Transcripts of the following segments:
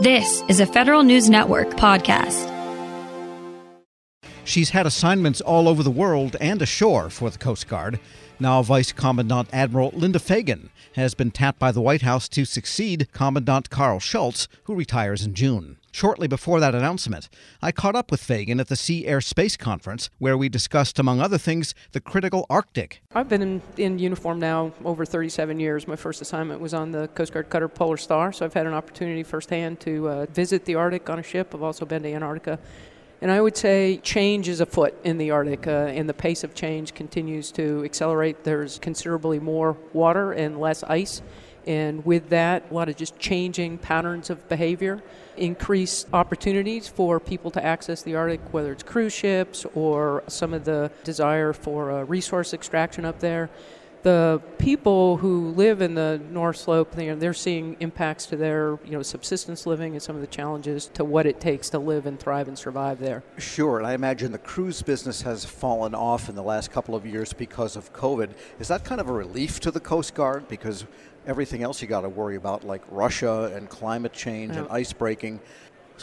This is a Federal News Network podcast. She's had assignments all over the world and ashore for the Coast Guard. Now, Vice Commandant Admiral Linda Fagan has been tapped by the White House to succeed Commandant Karl Schultz, who retires in June. Shortly before that announcement, I caught up with Fagan at the Sea Air Space Conference, where we discussed, among other things, the critical Arctic. I've been in, in uniform now over 37 years. My first assignment was on the Coast Guard cutter Polar Star, so I've had an opportunity firsthand to uh, visit the Arctic on a ship. I've also been to Antarctica. And I would say change is afoot in the Arctic, uh, and the pace of change continues to accelerate. There's considerably more water and less ice. And with that, a lot of just changing patterns of behavior, increased opportunities for people to access the Arctic, whether it's cruise ships or some of the desire for uh, resource extraction up there the people who live in the North Slope, you know, they're seeing impacts to their, you know, subsistence living and some of the challenges to what it takes to live and thrive and survive there. Sure, and I imagine the cruise business has fallen off in the last couple of years because of COVID. Is that kind of a relief to the Coast Guard because everything else you got to worry about, like Russia and climate change yeah. and ice breaking?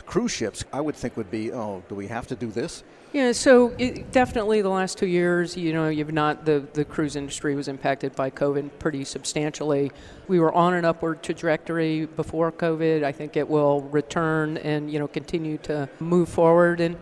Cruise ships, I would think, would be, oh, do we have to do this? Yeah, so it, definitely the last two years, you know, you've not the the cruise industry was impacted by COVID pretty substantially. We were on an upward trajectory before COVID. I think it will return and you know continue to move forward and.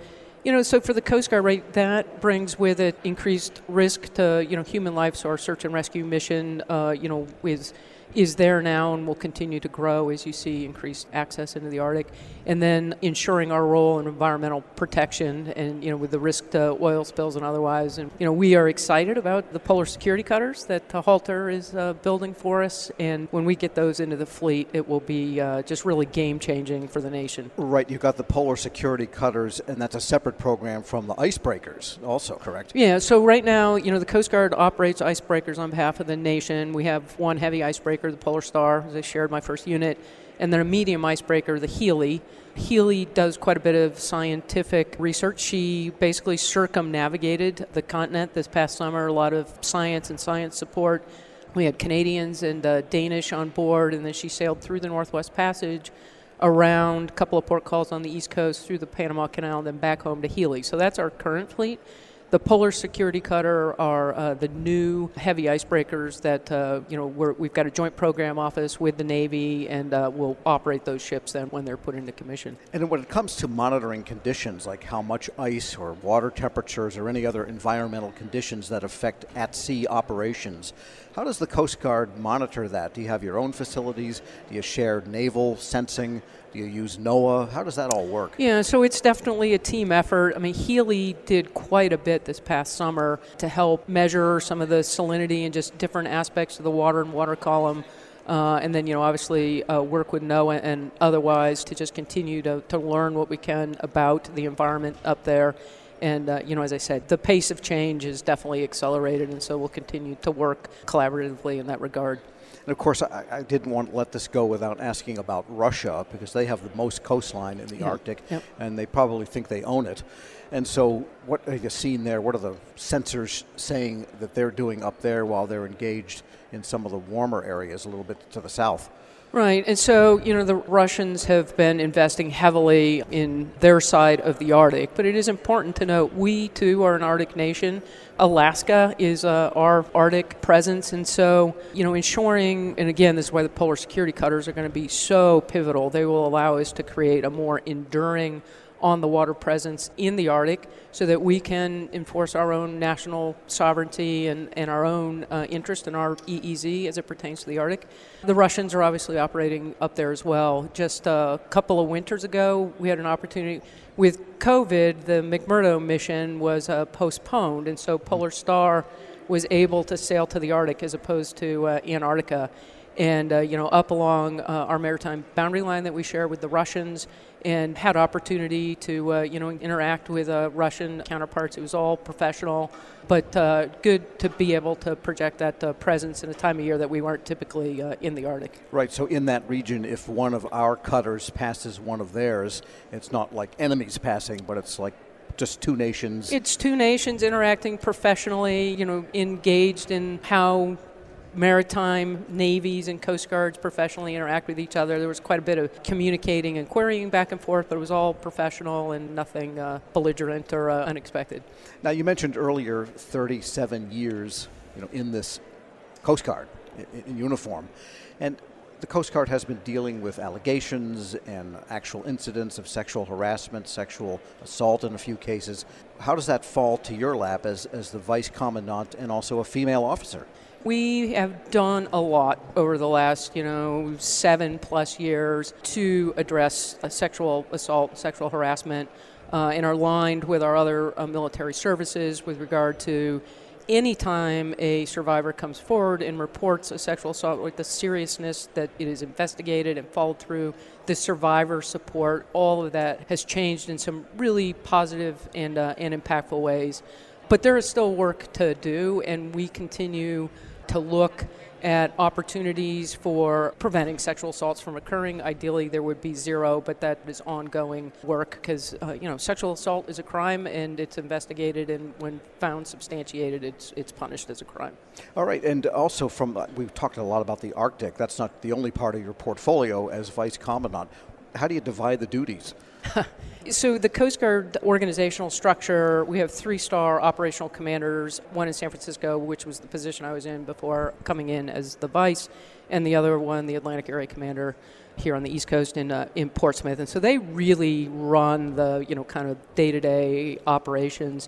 You know, so for the Coast Guard, right, that brings with it increased risk to you know human life. So our search and rescue mission, uh, you know, is is there now and will continue to grow as you see increased access into the Arctic. And then ensuring our role in environmental protection and, you know, with the risk to oil spills and otherwise. And, you know, we are excited about the polar security cutters that the Halter is uh, building for us. And when we get those into the fleet, it will be uh, just really game changing for the nation. Right. You've got the polar security cutters, and that's a separate program from the icebreakers, also, correct? Yeah. So right now, you know, the Coast Guard operates icebreakers on behalf of the nation. We have one heavy icebreaker icebreaker, the Polar Star, as I shared my first unit, and then a medium icebreaker, the Healy. Healy does quite a bit of scientific research. She basically circumnavigated the continent this past summer, a lot of science and science support. We had Canadians and uh, Danish on board, and then she sailed through the Northwest Passage around a couple of port calls on the East Coast through the Panama Canal, and then back home to Healy. So that's our current fleet. The Polar Security Cutter are uh, the new heavy icebreakers that uh, you know we have got a joint program office with the Navy, and uh, we'll operate those ships then when they're put into commission. And when it comes to monitoring conditions, like how much ice or water temperatures or any other environmental conditions that affect at sea operations, how does the Coast Guard monitor that? Do you have your own facilities? Do you share naval sensing? Do you use NOAA? How does that all work? Yeah, so it's definitely a team effort. I mean, Healy did quite a bit this past summer to help measure some of the salinity and just different aspects of the water and water column. Uh, and then, you know, obviously uh, work with NOAA and otherwise to just continue to, to learn what we can about the environment up there. And, uh, you know, as I said, the pace of change is definitely accelerated, and so we'll continue to work collaboratively in that regard. And of course, I, I, didn't want to let this go without asking about Russia because they have the most coastline in the yeah. Arctic, yep. and they probably think they own it. And so, what have you seen there? What are the sensors saying that they're doing up there while they're engaged in some of the warmer areas a little bit to the south? Right, and so, you know, the Russians have been investing heavily in their side of the Arctic, but it is important to note we too are an Arctic nation. Alaska is uh, our Arctic presence, and so, you know, ensuring, and again, this is why the polar security cutters are going to be so pivotal. They will allow us to create a more enduring on the water presence in the Arctic so that we can enforce our own national sovereignty and, and our own uh, interest in our EEZ as it pertains to the Arctic. The Russians are obviously operating up there as well. Just a couple of winters ago, we had an opportunity. With COVID, the McMurdo mission was uh, postponed, and so Polar Star was able to sail to the Arctic as opposed to uh, Antarctica and uh, you know up along uh, our maritime boundary line that we share with the Russians, and had opportunity to uh, you know interact with uh, Russian counterparts. It was all professional, but uh, good to be able to project that uh, presence in a time of year that we weren't typically in the Arctic. Right. So in that region, if one of our cutters passes one of theirs, it's not like enemies passing, but it's like just two nations. It's two nations interacting professionally, you know, engaged in how maritime navies and coast guards professionally interact with each other. There was quite a bit of communicating and querying back and forth, but it was all professional and nothing uh, belligerent or uh, unexpected. Now, you mentioned earlier 37 years you know, in this Coast Guard in, in uniform. And the Coast Guard has been dealing with allegations and actual incidents of sexual harassment, sexual assault in a few cases. How does that fall to your lap as, as the vice commandant and also a female officer? We have done a lot over the last, you know, seven plus years to address sexual assault, sexual harassment, uh, and are aligned with our other uh, military services with regard to anytime a survivor comes forward and reports a sexual assault with the seriousness that it is investigated and followed through, the survivor support, all of that has changed in some really positive and, uh, and impactful ways. But there is still work to do, and we continue to look at opportunities for preventing sexual assaults from occurring. Ideally, there would be zero, but that is ongoing work because uh, you know sexual assault is a crime and it's investigated, and when found substantiated, it's it's punished as a crime. All right, and also from uh, we've talked a lot about the Arctic. That's not the only part of your portfolio as vice commandant. How do you divide the duties? So, the Coast Guard organizational structure, we have three star operational commanders, one in San Francisco, which was the position I was in before coming in as the vice, and the other one, the Atlantic Area Commander here on the East Coast in, uh, in Portsmouth. And so they really run the, you know, kind of day to day operations.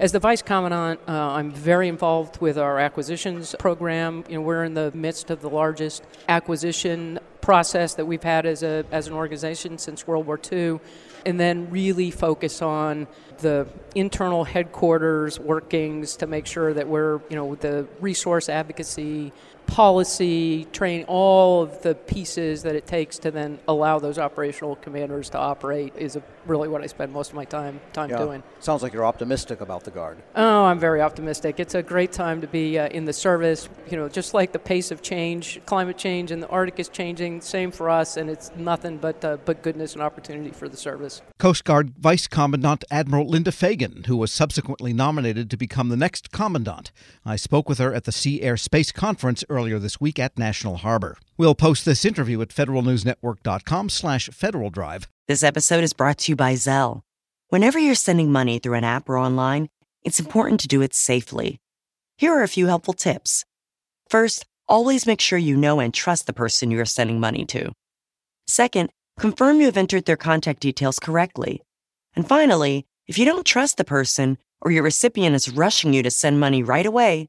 As the vice commandant, uh, I'm very involved with our acquisitions program. You know, we're in the midst of the largest acquisition process that we've had as a as an organization since World War II and then really focus on the internal headquarters workings to make sure that we're, you know, the resource advocacy, policy, train, all of the pieces that it takes to then allow those operational commanders to operate is a, really what I spend most of my time time yeah. doing. Sounds like you're optimistic about the Guard. Oh, I'm very optimistic. It's a great time to be uh, in the service. You know, just like the pace of change, climate change in the Arctic is changing. Same for us, and it's nothing but uh, but goodness and opportunity for the service. Coast Guard Vice Commandant Admiral Linda Fagan, who was subsequently nominated to become the next commandant. I spoke with her at the Sea Air Space Conference earlier this week at National Harbor. We'll post this interview at federalnewsnetwork.com slash Federal Drive. This episode is brought to you by Zelle. Whenever you're sending money through an app or online, it's important to do it safely. Here are a few helpful tips. First, always make sure you know and trust the person you are sending money to. Second, confirm you have entered their contact details correctly. And finally, if you don't trust the person or your recipient is rushing you to send money right away,